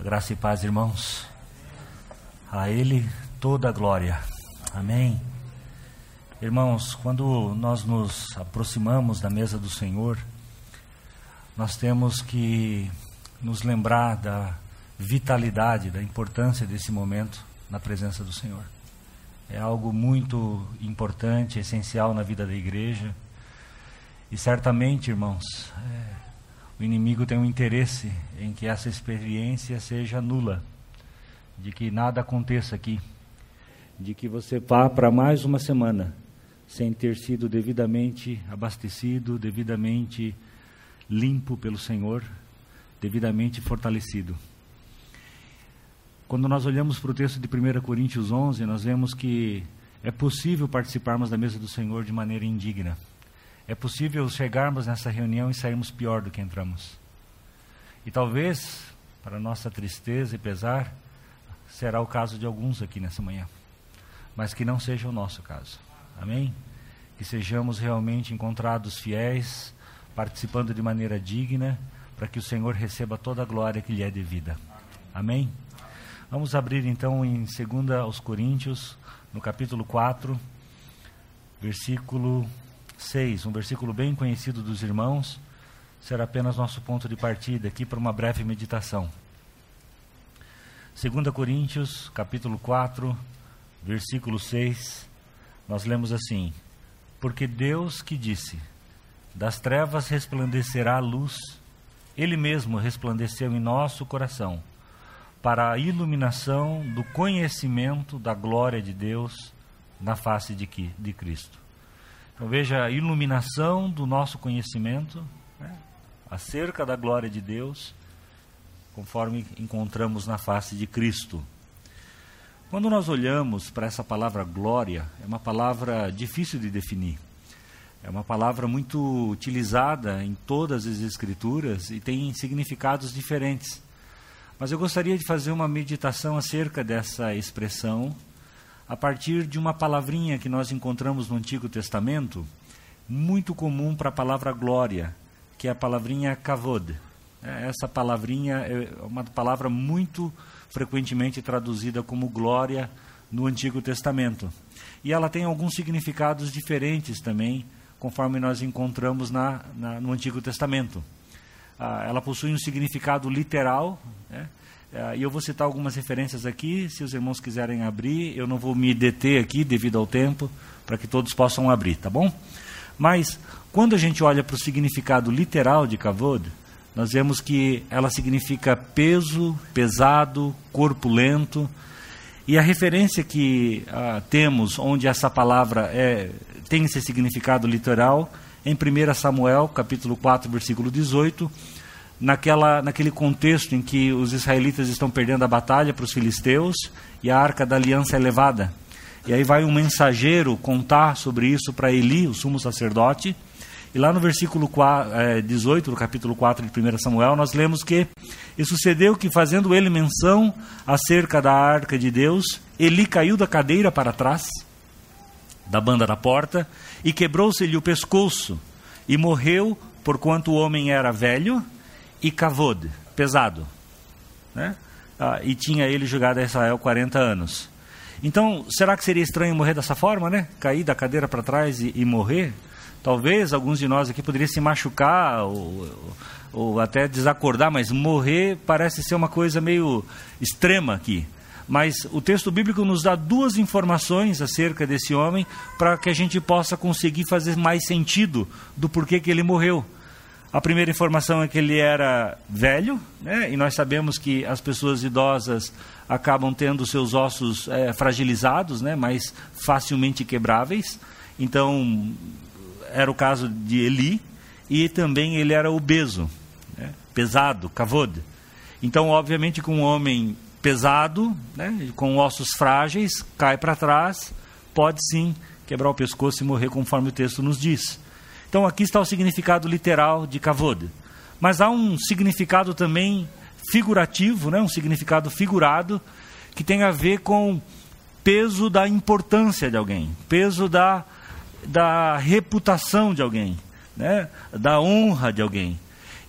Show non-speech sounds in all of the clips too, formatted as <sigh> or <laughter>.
Graça e paz, irmãos. A Ele toda a glória. Amém. Irmãos, quando nós nos aproximamos da mesa do Senhor, nós temos que nos lembrar da vitalidade, da importância desse momento na presença do Senhor. É algo muito importante, essencial na vida da igreja. E certamente, irmãos, é, o inimigo tem um interesse em que essa experiência seja nula, de que nada aconteça aqui, de que você vá para mais uma semana sem ter sido devidamente abastecido, devidamente limpo pelo Senhor, devidamente fortalecido. Quando nós olhamos para o texto de 1 Coríntios 11, nós vemos que é possível participarmos da mesa do Senhor de maneira indigna. É possível chegarmos nessa reunião e sairmos pior do que entramos. E talvez, para nossa tristeza e pesar, será o caso de alguns aqui nessa manhã. Mas que não seja o nosso caso. Amém? Que sejamos realmente encontrados fiéis, participando de maneira digna, para que o Senhor receba toda a glória que lhe é devida. Amém? Vamos abrir então em 2 aos Coríntios, no capítulo 4, versículo 6, um versículo bem conhecido dos irmãos, será apenas nosso ponto de partida aqui para uma breve meditação. 2 Coríntios, capítulo 4, versículo 6, nós lemos assim: Porque Deus que disse: Das trevas resplandecerá a luz, Ele mesmo resplandeceu em nosso coração, para a iluminação do conhecimento da glória de Deus na face de, de Cristo. Então veja a iluminação do nosso conhecimento né, acerca da glória de Deus, conforme encontramos na face de Cristo. Quando nós olhamos para essa palavra glória, é uma palavra difícil de definir. É uma palavra muito utilizada em todas as escrituras e tem significados diferentes. Mas eu gostaria de fazer uma meditação acerca dessa expressão a partir de uma palavrinha que nós encontramos no Antigo Testamento, muito comum para a palavra glória, que é a palavrinha kavod. É, essa palavrinha é uma palavra muito frequentemente traduzida como glória no Antigo Testamento. E ela tem alguns significados diferentes também, conforme nós encontramos na, na no Antigo Testamento. Ah, ela possui um significado literal, né? Uh, e eu vou citar algumas referências aqui, se os irmãos quiserem abrir, eu não vou me deter aqui devido ao tempo, para que todos possam abrir, tá bom? Mas, quando a gente olha para o significado literal de kavod, nós vemos que ela significa peso, pesado, corpulento, e a referência que uh, temos, onde essa palavra é, tem esse significado literal, em 1 Samuel, capítulo 4, versículo 18, naquela, naquele contexto em que os israelitas estão perdendo a batalha para os filisteus e a arca da aliança é levada. E aí vai um mensageiro contar sobre isso para Eli, o sumo sacerdote. E lá no versículo 4, é, 18 do capítulo 4 de 1 Samuel, nós lemos que e sucedeu que, fazendo ele menção acerca da arca de Deus, Eli caiu da cadeira para trás, da banda da porta, e quebrou-se-lhe o pescoço, e morreu, porquanto o homem era velho, e kavod, pesado. Né? Ah, e tinha ele jogado a Israel 40 anos. Então, será que seria estranho morrer dessa forma, né? Cair da cadeira para trás e, e, morrer? Talvez alguns de nós aqui poderiam se machucar ou, ou até desacordar, mas morrer parece ser uma coisa meio extrema aqui. Mas o texto bíblico nos dá duas informações acerca desse homem para que a gente possa conseguir fazer mais sentido do porquê que ele morreu. A primeira informação é que ele era velho, né? e nós sabemos que as pessoas idosas acabam tendo seus ossos é, fragilizados, né? mais facilmente quebráveis. Então, era o caso de Eli, e também ele era obeso, né? pesado, kavod. Então, obviamente, com um homem pesado, né? com ossos frágeis, cai para trás, pode sim quebrar o pescoço e morrer, conforme o texto nos diz. Então aqui está o significado literal de kavod. Mas há um significado também figurativo, né? um significado figurado, que tem a ver com peso da importância de alguém, peso da, da reputação de alguém, né? da honra de alguém.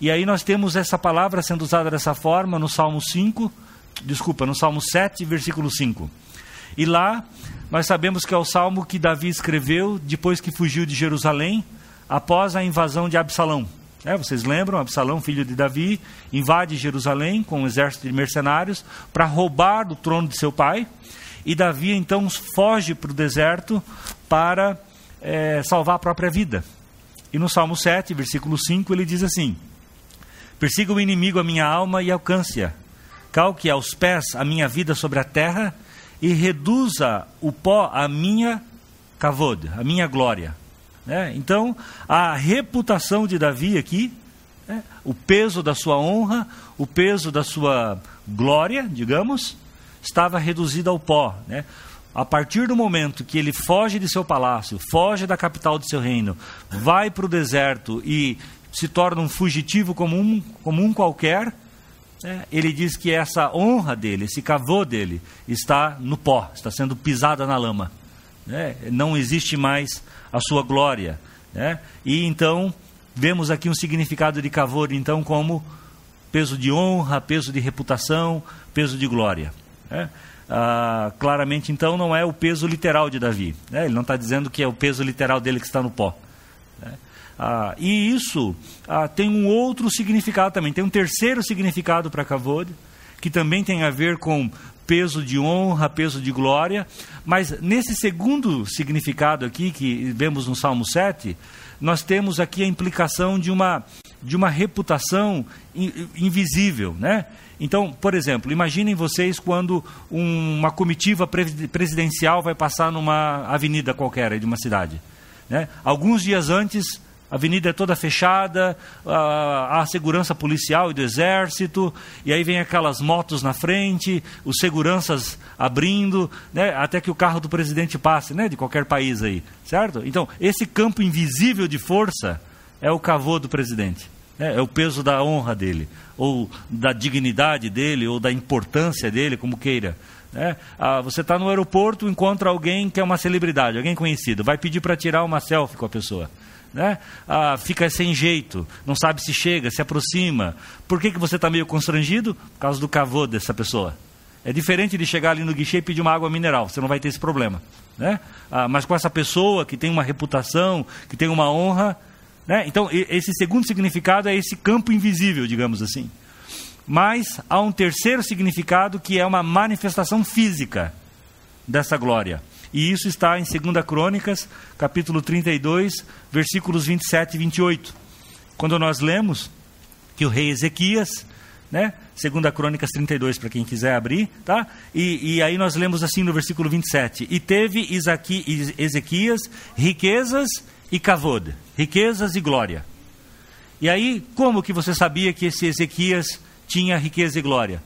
E aí nós temos essa palavra sendo usada dessa forma no Salmo 5, desculpa, no Salmo 7, versículo 5. E lá nós sabemos que é o salmo que Davi escreveu depois que fugiu de Jerusalém, após a invasão de Absalão. É, vocês lembram? Absalão, filho de Davi, invade Jerusalém com um exército de mercenários para roubar do trono de seu pai. E Davi então foge para o deserto para é, salvar a própria vida. E no Salmo 7, versículo 5, ele diz assim: Persiga o inimigo a minha alma e alcance-a. Calque aos pés a minha vida sobre a terra e reduza o pó a minha kavod, a minha glória. É, então, a reputação de Davi aqui, é, o peso da sua honra, o peso da sua glória, digamos, estava reduzido ao pó. Né? A partir do momento que ele foge de seu palácio, foge da capital de seu reino, vai para o deserto e se torna um fugitivo comum, comum qualquer, é, ele diz que essa honra dele, esse cavô dele, está no pó, está sendo pisada na lama. É, não existe mais a sua glória. Né? E então, vemos aqui um significado de cavô, então, como peso de honra, peso de reputação, peso de glória. Né? Ah, claramente, então, não é o peso literal de Davi. Né? Ele não está dizendo que é o peso literal dele que está no pó. Né? Ah, e isso ah, tem um outro significado também, tem um terceiro significado para Kavod, que também tem a ver com peso de honra, peso de glória, mas nesse segundo significado aqui, que vemos no Salmo 7, nós temos aqui a implicação de uma, de uma reputação invisível, né? Então, por exemplo, imaginem vocês quando uma comitiva presidencial vai passar numa avenida qualquer de uma cidade. Né? Alguns dias antes, a avenida é toda fechada, há segurança policial e do exército, e aí vem aquelas motos na frente, os seguranças abrindo, né, até que o carro do presidente passe, né, de qualquer país aí, certo? Então, esse campo invisível de força é o cavô do presidente, né, é o peso da honra dele, ou da dignidade dele, ou da importância dele, como queira. Né? Ah, você está no aeroporto, encontra alguém que é uma celebridade, alguém conhecido, vai pedir para tirar uma selfie com a pessoa né? Ah, fica sem jeito, não sabe se chega, se aproxima. Por que, que você está meio constrangido? Por causa do cavô dessa pessoa. É diferente de chegar ali no guichê e pedir uma água mineral, você não vai ter esse problema. Né? Ah, mas com essa pessoa que tem uma reputação, que tem uma honra. Né? Então, esse segundo significado é esse campo invisível, digamos assim. Mas há um terceiro significado que é uma manifestação física dessa glória. E isso está em 2 Crônicas, capítulo 32, versículos 27 e 28. Quando nós lemos que o rei Ezequias, né? 2 Crônicas 32, para quem quiser abrir, tá? E, e, aí nós lemos assim no versículo 27. E teve Isaqui, Ezequias riquezas e cavod, riquezas e glória. E aí, como que você sabia que esse Ezequias tinha riqueza e glória?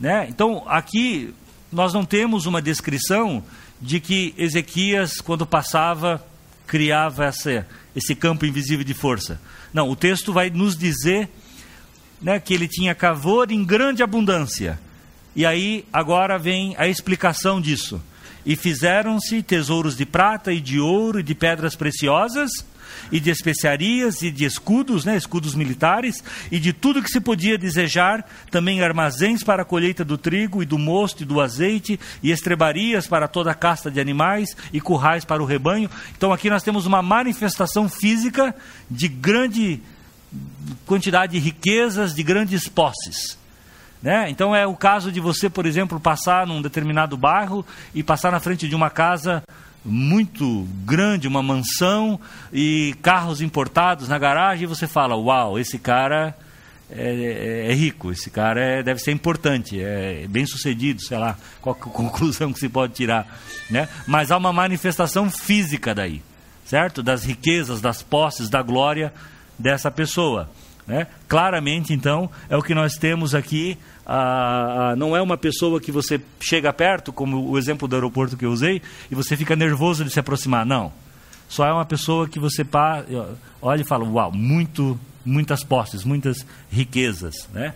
Né? Então, aqui nós não temos uma descrição de que Ezequias, quando passava, criava essa, esse campo invisível de força. Não, o texto vai nos dizer né, que ele tinha cavor em grande abundância. E aí, agora vem a explicação disso. E fizeram-se tesouros de prata e de ouro e de pedras preciosas e de especiarias e de escudos, né, escudos militares, e de tudo que se podia desejar, também armazéns para a colheita do trigo e do mosto e do azeite, e estrebarias para toda a casta de animais e currais para o rebanho. Então aqui nós temos uma manifestação física de grande quantidade de riquezas, de grandes posses. Né? Então é o caso de você, por exemplo, passar num determinado bairro e passar na frente de uma casa muito grande, uma mansão e carros importados na garagem, e você fala: Uau, esse cara é, é, é rico, esse cara é, deve ser importante, é bem sucedido, sei lá, qual a <laughs> conclusão que se pode tirar. Né? Mas há uma manifestação física daí, certo? Das riquezas, das posses, da glória dessa pessoa. Né? Claramente, então, é o que nós temos aqui. Ah, ah, não é uma pessoa que você chega perto, como o exemplo do aeroporto que eu usei, e você fica nervoso de se aproximar. Não. Só é uma pessoa que você pá, olha e fala: Uau, muito, muitas posses, muitas riquezas. Né?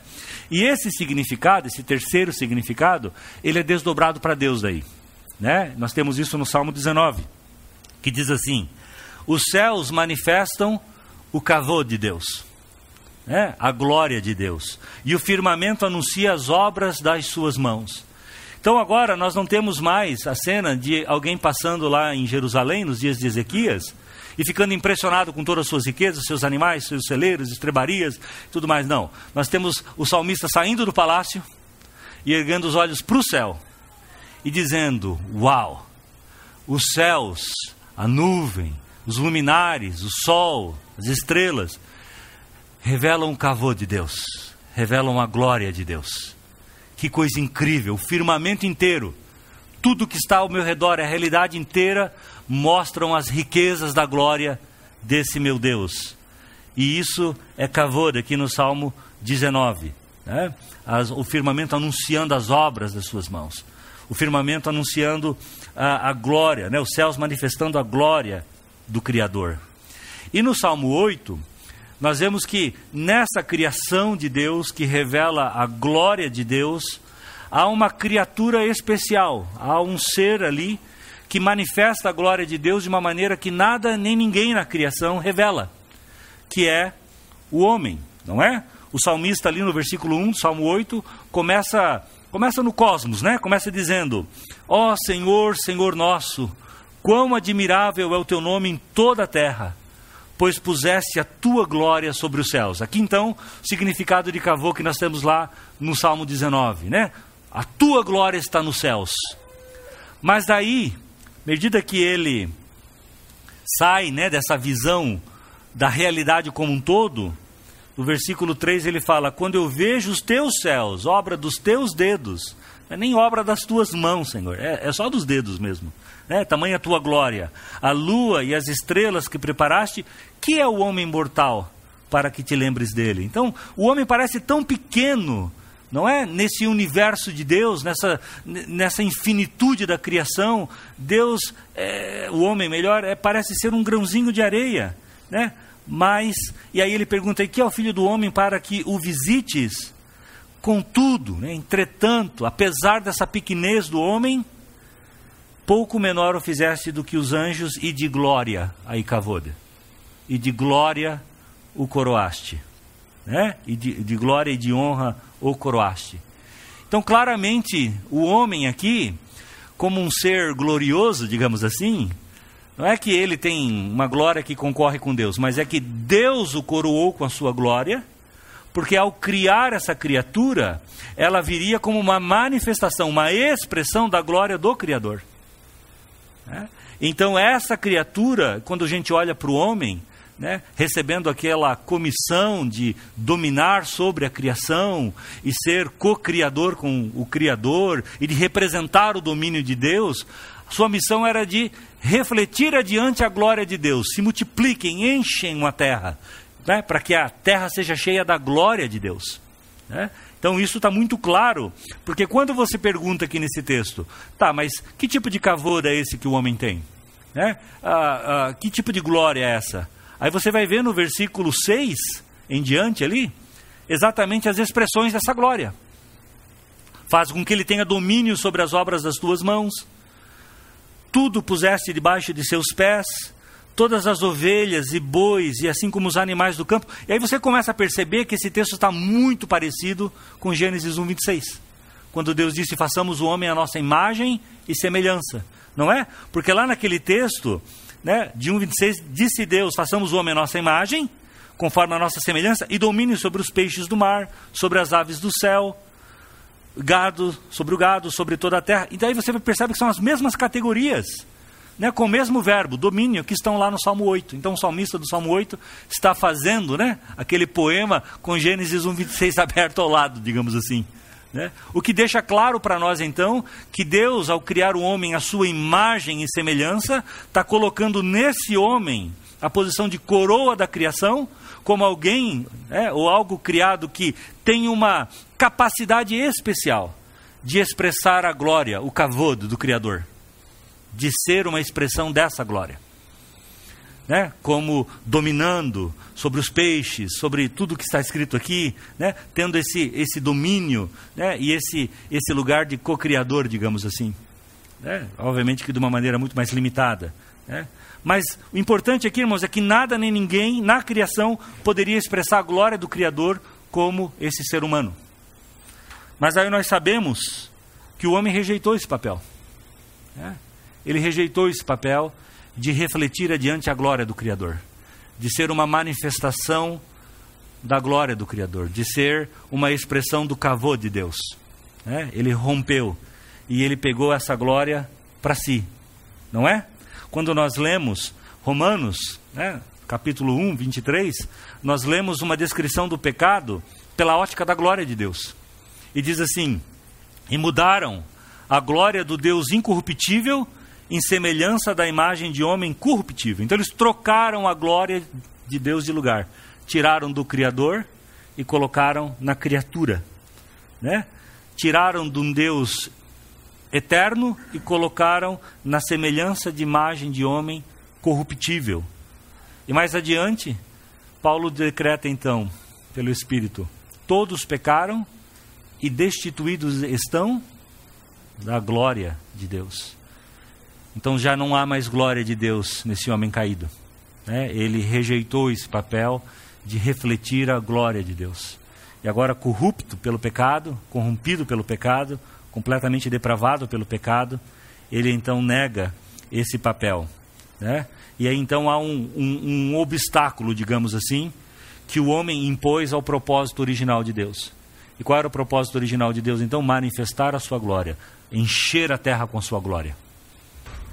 E esse significado, esse terceiro significado, ele é desdobrado para Deus daí. Né? Nós temos isso no Salmo 19, que diz assim: Os céus manifestam o cavô de Deus. Né, a glória de Deus. E o firmamento anuncia as obras das suas mãos. Então agora nós não temos mais a cena de alguém passando lá em Jerusalém nos dias de Ezequias e ficando impressionado com todas as suas riquezas, seus animais, seus celeiros, estrebarias, tudo mais. Não. Nós temos o salmista saindo do palácio e erguendo os olhos para o céu e dizendo: Uau! Os céus, a nuvem, os luminares, o sol, as estrelas revelam o cavô de Deus, revelam a glória de Deus. Que coisa incrível! O firmamento inteiro, tudo que está ao meu redor, a realidade inteira, mostram as riquezas da glória desse meu Deus. E isso é cavod aqui no Salmo 19. Né? As, o firmamento anunciando as obras das suas mãos. O firmamento anunciando a, a glória, né? os céus manifestando a glória do Criador. E no Salmo 8, nós vemos que nessa criação de Deus, que revela a glória de Deus, há uma criatura especial, há um ser ali que manifesta a glória de Deus de uma maneira que nada nem ninguém na criação revela, que é o homem, não é? O salmista ali no versículo 1, Salmo 8, começa começa no cosmos, né? Começa dizendo: Ó oh, Senhor, Senhor nosso, quão admirável é o teu nome em toda a terra pois puseste a tua glória sobre os céus. Aqui então, o significado de cavô que nós temos lá no Salmo 19, né? A tua glória está nos céus. Mas daí, medida que ele sai, né, dessa visão da realidade como um todo, no versículo 3 ele fala: "Quando eu vejo os teus céus, obra dos teus dedos, é nem obra das tuas mãos, Senhor, é, é só dos dedos mesmo né? tamanha a tua glória, a lua e as estrelas que preparaste, que é o homem mortal para que te lembres dele? Então, o homem parece tão pequeno, não é? Nesse universo de Deus, nessa, nessa infinitude da criação, Deus, é, o homem melhor, é, parece ser um grãozinho de areia, né? Mas, e aí ele pergunta: e que é o filho do homem para que o visites? Contudo, né, entretanto, apesar dessa pequenez do homem, pouco menor o fizeste do que os anjos, e de glória, aí cavoda, e de glória o coroaste, né? e de, de glória e de honra o coroaste. Então, claramente, o homem aqui, como um ser glorioso, digamos assim, não é que ele tem uma glória que concorre com Deus, mas é que Deus o coroou com a sua glória, porque ao criar essa criatura, ela viria como uma manifestação, uma expressão da glória do Criador. Né? Então, essa criatura, quando a gente olha para o homem, né, recebendo aquela comissão de dominar sobre a criação e ser co-criador com o Criador e de representar o domínio de Deus, sua missão era de refletir adiante a glória de Deus. Se multipliquem, enchem a terra, né, para que a terra seja cheia da glória de Deus. Né? Então isso está muito claro, porque quando você pergunta aqui nesse texto, tá, mas que tipo de cavor é esse que o homem tem? Né? Ah, ah, que tipo de glória é essa? Aí você vai ver no versículo 6 em diante ali, exatamente as expressões dessa glória. Faz com que ele tenha domínio sobre as obras das tuas mãos, tudo puseste debaixo de seus pés, todas as ovelhas e bois, e assim como os animais do campo. E aí você começa a perceber que esse texto está muito parecido com Gênesis 1, 26. Quando Deus disse: façamos o homem à nossa imagem e semelhança. Não é? Porque lá naquele texto, né, de 1, 26, disse Deus: façamos o homem à nossa imagem, conforme a nossa semelhança, e domine sobre os peixes do mar, sobre as aves do céu, gado, sobre o gado, sobre toda a terra. E daí você percebe que são as mesmas categorias né, com o mesmo verbo, domínio, que estão lá no Salmo 8. Então o salmista do Salmo 8 está fazendo né, aquele poema com Gênesis 1, 26 <laughs> aberto ao lado, digamos assim. Né? O que deixa claro para nós então que Deus, ao criar o homem à sua imagem e semelhança, está colocando nesse homem a posição de coroa da criação, como alguém né, ou algo criado que tem uma capacidade especial de expressar a glória, o cavodo do Criador de ser uma expressão dessa glória. Né? Como dominando sobre os peixes, sobre tudo que está escrito aqui, né? tendo esse, esse domínio né? e esse, esse lugar de co-criador, digamos assim. né? obviamente que de uma maneira muito mais limitada. Né? Mas o importante aqui, irmãos, é que nada nem ninguém na criação poderia expressar a glória do Criador como esse ser humano. Mas aí nós sabemos que o homem rejeitou esse papel. Né? Ele rejeitou esse papel de refletir adiante a glória do Criador, de ser uma manifestação da glória do Criador, de ser uma expressão do cavô de Deus. Né? Ele rompeu e ele pegou essa glória para si, não é? Quando nós lemos Romanos, né, capítulo 1, 23, nós lemos uma descrição do pecado pela ótica da glória de Deus. E diz assim: E mudaram a glória do Deus incorruptível em semelhança da imagem de homem corruptível. Então eles trocaram a glória de Deus de lugar. Tiraram do Criador e colocaram na criatura. Né? Tiraram de um Deus eterno e colocaram na semelhança de imagem de homem corruptível. E mais adiante, Paulo decreta então, pelo Espírito: todos pecaram e destituídos estão da glória de Deus. Então já não há mais glória de Deus nesse homem caído. Né? Ele rejeitou esse papel de refletir a glória de Deus. E agora, corrupto pelo pecado, corrompido pelo pecado, completamente depravado pelo pecado, ele então nega esse papel. Né? E aí então há um, um, um obstáculo, digamos assim, que o homem impôs ao propósito original de Deus. E qual era o propósito original de Deus? Então, manifestar a sua glória, encher a terra com a sua glória.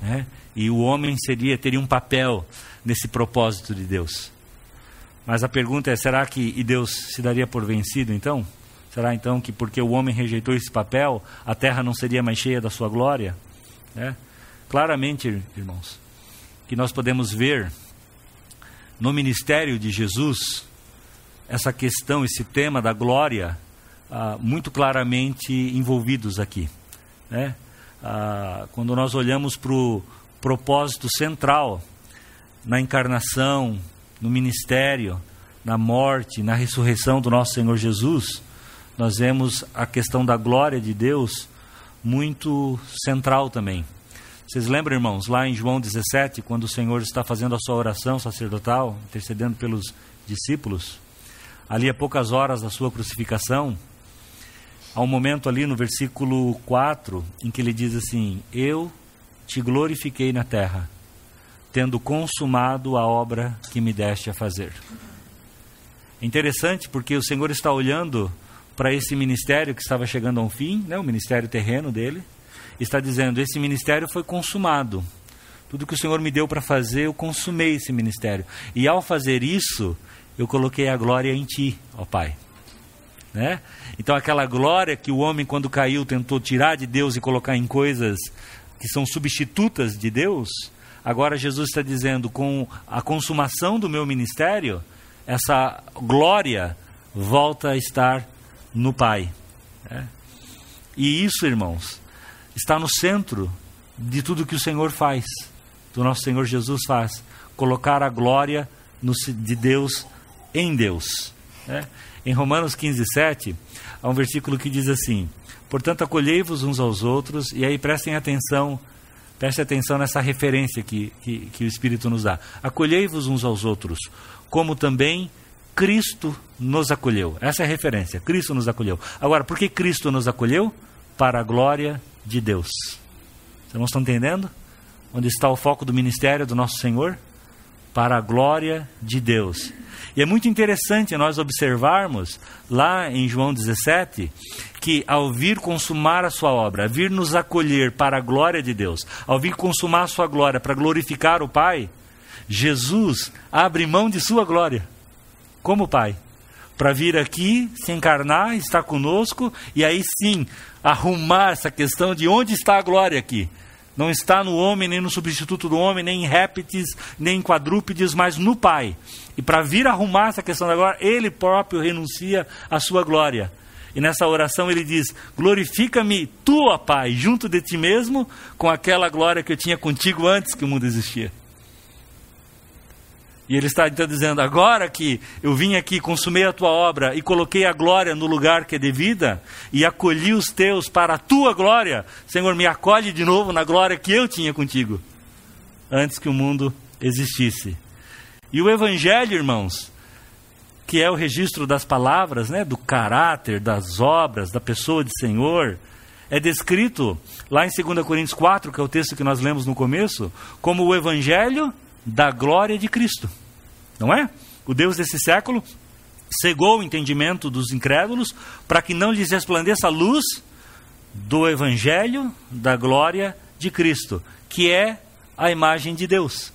Né? E o homem seria teria um papel nesse propósito de Deus. Mas a pergunta é: será que Deus se daria por vencido então? Será então que porque o homem rejeitou esse papel, a terra não seria mais cheia da sua glória? É? Claramente, irmãos, que nós podemos ver no ministério de Jesus essa questão, esse tema da glória, ah, muito claramente envolvidos aqui. Né? Ah, quando nós olhamos para o propósito central na encarnação, no ministério, na morte, na ressurreição do nosso Senhor Jesus, nós vemos a questão da glória de Deus muito central também. Vocês lembram, irmãos, lá em João 17, quando o Senhor está fazendo a sua oração sacerdotal, intercedendo pelos discípulos, ali a poucas horas da sua crucificação, há um momento ali no versículo 4 em que ele diz assim: Eu te glorifiquei na terra, tendo consumado a obra que me deste a fazer. É interessante porque o Senhor está olhando para esse ministério que estava chegando a um fim, né, o ministério terreno dele, está dizendo: esse ministério foi consumado. Tudo que o Senhor me deu para fazer, eu consumei esse ministério. E ao fazer isso, eu coloquei a glória em ti, ó Pai. Né? Então, aquela glória que o homem, quando caiu, tentou tirar de Deus e colocar em coisas que são substitutas de Deus, agora Jesus está dizendo: com a consumação do meu ministério, essa glória volta a estar no Pai. Né? E isso, irmãos, está no centro de tudo que o Senhor faz, do nosso Senhor Jesus faz, colocar a glória no, de Deus em Deus. Né? Em Romanos 15, 7, há um versículo que diz assim: Portanto, acolhei-vos uns aos outros, e aí prestem atenção, prestem atenção nessa referência que, que, que o Espírito nos dá. Acolhei-vos uns aos outros, como também Cristo nos acolheu. Essa é a referência. Cristo nos acolheu. Agora, por que Cristo nos acolheu? Para a glória de Deus. Vocês não estão entendendo? Onde está o foco do ministério do nosso Senhor? Para a glória de Deus. E é muito interessante nós observarmos lá em João 17 que ao vir consumar a sua obra, vir nos acolher para a glória de Deus, ao vir consumar a sua glória para glorificar o Pai, Jesus abre mão de sua glória como Pai, para vir aqui, se encarnar, estar conosco e aí sim arrumar essa questão de onde está a glória aqui. Não está no homem, nem no substituto do homem, nem em répteis, nem em quadrúpedes, mas no Pai. E para vir arrumar essa questão da glória, ele próprio renuncia à sua glória. E nessa oração ele diz: Glorifica-me, tua Pai, junto de ti mesmo, com aquela glória que eu tinha contigo antes que o mundo existia. E ele está então dizendo: agora que eu vim aqui, consumei a tua obra e coloquei a glória no lugar que é devida, e acolhi os teus para a tua glória, Senhor, me acolhe de novo na glória que eu tinha contigo, antes que o mundo existisse. E o Evangelho, irmãos, que é o registro das palavras, né, do caráter, das obras, da pessoa de Senhor, é descrito lá em 2 Coríntios 4, que é o texto que nós lemos no começo, como o Evangelho da glória de Cristo. Não é? O Deus desse século cegou o entendimento dos incrédulos para que não lhes resplandeça a luz do evangelho da glória de Cristo, que é a imagem de Deus.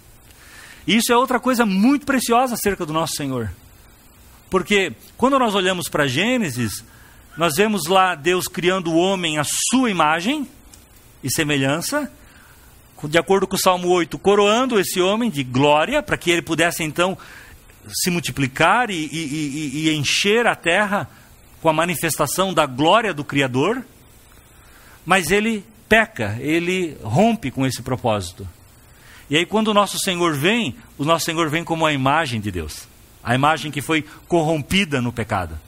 Isso é outra coisa muito preciosa acerca do nosso Senhor. Porque quando nós olhamos para Gênesis, nós vemos lá Deus criando o homem à sua imagem e semelhança, de acordo com o Salmo 8, coroando esse homem de glória, para que ele pudesse então se multiplicar e, e, e, e, encher a terra com a manifestação da glória do Criador, mas ele peca, ele rompe com esse propósito. E aí, quando o nosso Senhor vem, o nosso Senhor vem como a imagem de Deus, a imagem que foi corrompida no pecado,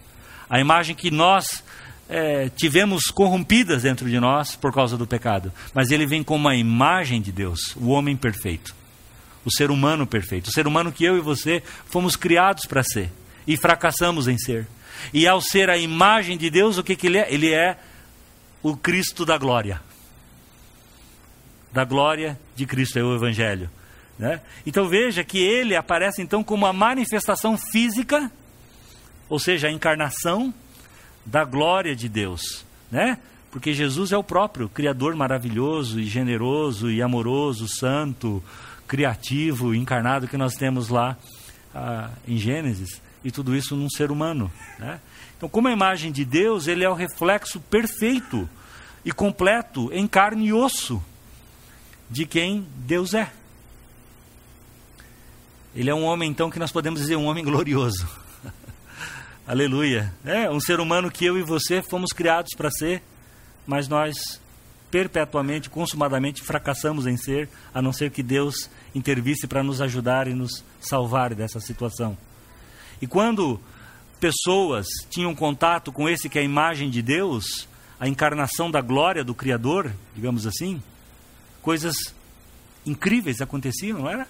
a imagem que nós é, tivemos corrompidas dentro de nós por causa do pecado, mas ele vem como a imagem de Deus, o homem perfeito, o ser humano perfeito, o ser humano que eu e você fomos criados para ser e fracassamos em ser. E ao ser a imagem de Deus, o que, que ele é? Ele é o Cristo da glória. Da glória de Cristo, é o Evangelho. Né? Então veja que ele aparece então como a manifestação física, ou seja, a encarnação da glória de Deus, né? Porque Jesus é o próprio Criador maravilhoso e generoso e amoroso, santo, criativo, encarnado que nós temos lá ah, em Gênesis, e tudo isso num ser humano. Né? Então, como a imagem de Deus, ele é o reflexo perfeito e completo em carne e osso de quem Deus é. Ele é um homem, então, que nós podemos dizer um homem glorioso. Aleluia. É um ser humano que eu e você fomos criados para ser, mas nós perpetuamente, consumadamente fracassamos em ser, a não ser que Deus intervisse para nos ajudar e nos salvar dessa situação. E quando pessoas tinham contato com esse que é a imagem de Deus, a encarnação da glória do Criador, digamos assim, coisas incríveis aconteciam, não era?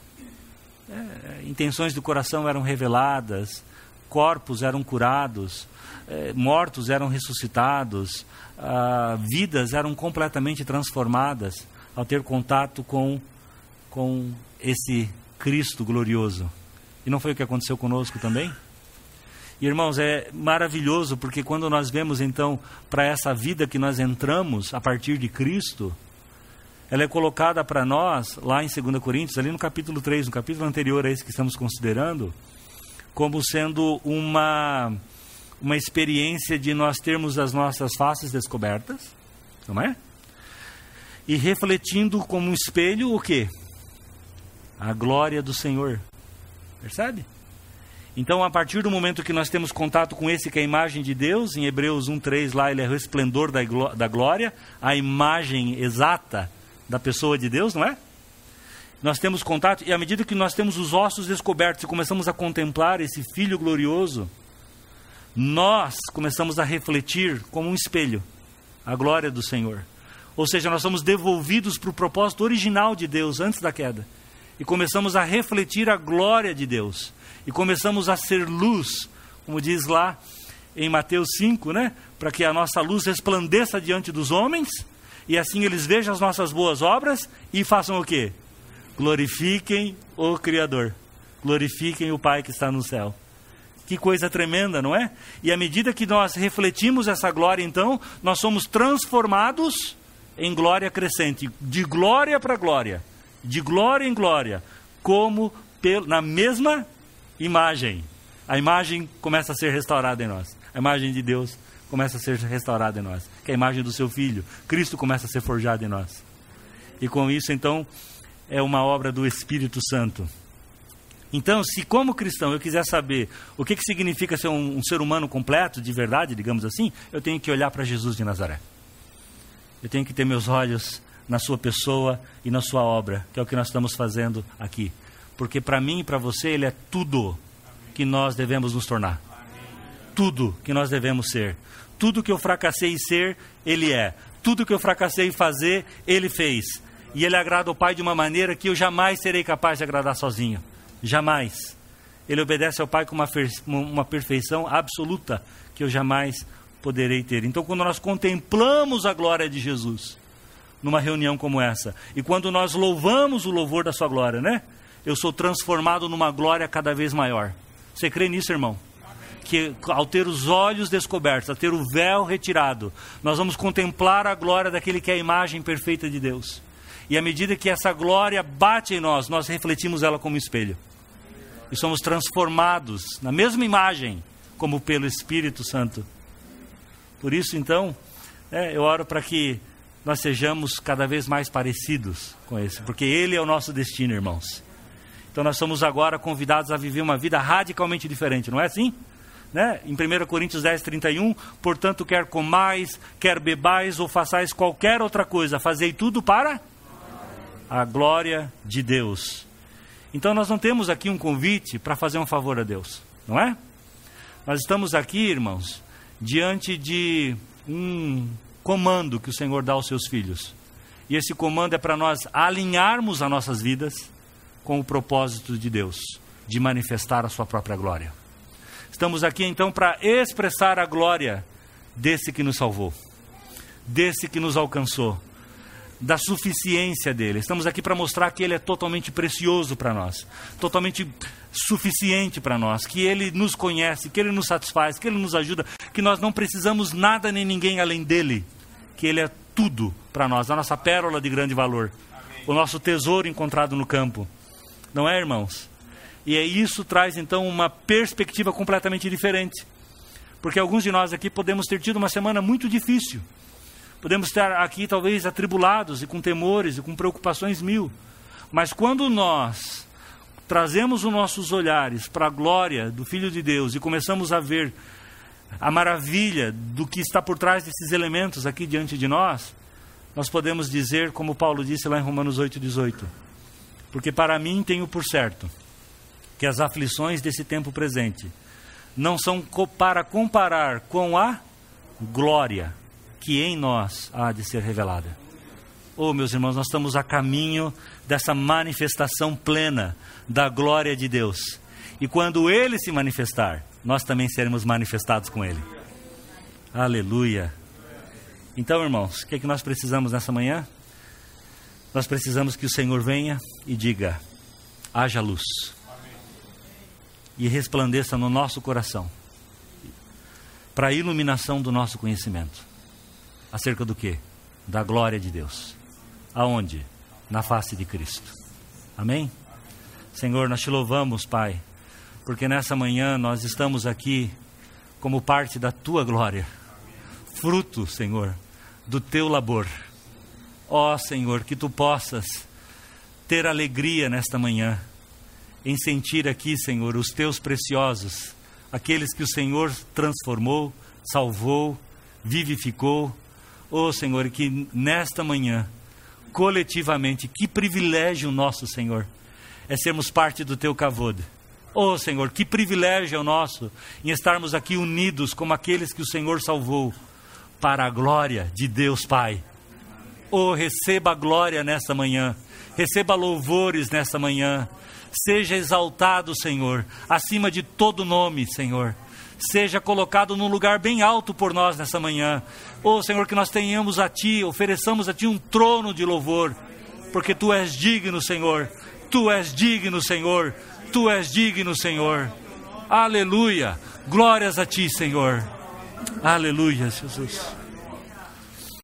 É, intenções do coração eram reveladas, corpos eram curados, eh, mortos eram ressuscitados, ah, vidas eram completamente transformadas ao ter contato com, com esse Cristo glorioso. E não foi o que aconteceu conosco também? E, irmãos, é maravilhoso porque quando nós vemos então para essa vida que nós entramos a partir de Cristo, ela é colocada para nós lá em 2 Coríntios, ali no capítulo 3, no capítulo anterior a esse que estamos considerando, como sendo uma, uma experiência de nós termos as nossas faces descobertas, não é? E refletindo como um espelho o quê? A glória do Senhor. Percebe? Então, a partir do momento que nós temos contato com esse que é a imagem de Deus, em Hebreus 1,3 lá ele é o resplendor da glória, a imagem exata da pessoa de Deus, não é? Nós temos contato, e à medida que nós temos os ossos descobertos e começamos a contemplar esse Filho glorioso, nós começamos a refletir como um espelho a glória do Senhor. Ou seja, nós somos devolvidos para o propósito original de Deus antes da queda. E começamos a refletir a glória de Deus. E começamos a ser luz, como diz lá em Mateus 5, né? Para que a nossa luz resplandeça diante dos homens, e assim eles vejam as nossas boas obras e façam o quê? Glorifiquem o Criador. Glorifiquem o Pai que está no céu. Que coisa tremenda, não é? E à medida que nós refletimos essa glória, então, nós somos transformados em glória crescente, de glória para glória, de glória em glória, como na mesma imagem. A imagem começa a ser restaurada em nós. A imagem de Deus começa a ser restaurada em nós. Que é a imagem do seu filho, Cristo começa a ser forjado em nós. E com isso, então, é uma obra do Espírito Santo. Então, se como cristão eu quiser saber o que, que significa ser um, um ser humano completo, de verdade, digamos assim, eu tenho que olhar para Jesus de Nazaré. Eu tenho que ter meus olhos na sua pessoa e na sua obra, que é o que nós estamos fazendo aqui. Porque para mim e para você Ele é tudo que nós devemos nos tornar. Tudo que nós devemos ser. Tudo que eu fracassei em ser, Ele é. Tudo que eu fracassei em fazer, Ele fez. E Ele agrada ao Pai de uma maneira que eu jamais serei capaz de agradar sozinho. Jamais. Ele obedece ao Pai com uma, uma perfeição absoluta que eu jamais poderei ter. Então, quando nós contemplamos a glória de Jesus numa reunião como essa, e quando nós louvamos o louvor da Sua glória, né? Eu sou transformado numa glória cada vez maior. Você crê nisso, irmão? Que ao ter os olhos descobertos, ao ter o véu retirado, nós vamos contemplar a glória daquele que é a imagem perfeita de Deus. E à medida que essa glória bate em nós, nós refletimos ela como espelho. E somos transformados na mesma imagem, como pelo Espírito Santo. Por isso, então, é, eu oro para que nós sejamos cada vez mais parecidos com esse, porque Ele é o nosso destino, irmãos. Então nós somos agora convidados a viver uma vida radicalmente diferente, não é assim? Né? Em 1 Coríntios 10, 31, portanto, quer comais, quer bebais ou façais qualquer outra coisa, fazei tudo para a glória de Deus. Então nós não temos aqui um convite para fazer um favor a Deus, não é? Nós estamos aqui, irmãos, diante de um comando que o Senhor dá aos seus filhos. E esse comando é para nós alinharmos as nossas vidas com o propósito de Deus, de manifestar a sua própria glória. Estamos aqui então para expressar a glória desse que nos salvou, desse que nos alcançou, da suficiência dele. Estamos aqui para mostrar que ele é totalmente precioso para nós, totalmente suficiente para nós, que ele nos conhece, que ele nos satisfaz, que ele nos ajuda, que nós não precisamos nada nem ninguém além dele, que ele é tudo para nós, a nossa pérola de grande valor, Amém. o nosso tesouro encontrado no campo. Não é, irmãos? E é isso traz então uma perspectiva completamente diferente. Porque alguns de nós aqui podemos ter tido uma semana muito difícil. Podemos estar aqui talvez atribulados e com temores e com preocupações mil. Mas quando nós trazemos os nossos olhares para a glória do Filho de Deus e começamos a ver a maravilha do que está por trás desses elementos aqui diante de nós, nós podemos dizer, como Paulo disse lá em Romanos 8,18: porque para mim tenho por certo que as aflições desse tempo presente não são para comparar com a glória que em nós há de ser revelada. Oh, meus irmãos, nós estamos a caminho dessa manifestação plena da glória de Deus. E quando Ele se manifestar, nós também seremos manifestados com Ele. Aleluia. Então, irmãos, o que, é que nós precisamos nessa manhã? Nós precisamos que o Senhor venha e diga: haja luz. E resplandeça no nosso coração para a iluminação do nosso conhecimento. Acerca do que? Da glória de Deus. Aonde? Na face de Cristo. Amém? Senhor, nós te louvamos, Pai, porque nessa manhã nós estamos aqui como parte da tua glória, fruto, Senhor, do teu labor. Ó oh, Senhor, que tu possas ter alegria nesta manhã, em sentir aqui, Senhor, os teus preciosos, aqueles que o Senhor transformou, salvou, vivificou. Oh, Senhor, que nesta manhã, coletivamente, que privilégio nosso, Senhor, é sermos parte do teu cavode. Oh Senhor, que privilégio é o nosso em estarmos aqui unidos como aqueles que o Senhor salvou, para a glória de Deus Pai. Oh, receba a glória nesta manhã, receba louvores nesta manhã. Seja exaltado, Senhor, acima de todo nome, Senhor. Seja colocado num lugar bem alto por nós nessa manhã. Oh, Senhor, que nós tenhamos a Ti, ofereçamos a Ti um trono de louvor, porque Tu és digno, Senhor. Tu és digno, Senhor. Tu és digno, Senhor. Aleluia. Glórias a Ti, Senhor. Aleluia, Jesus.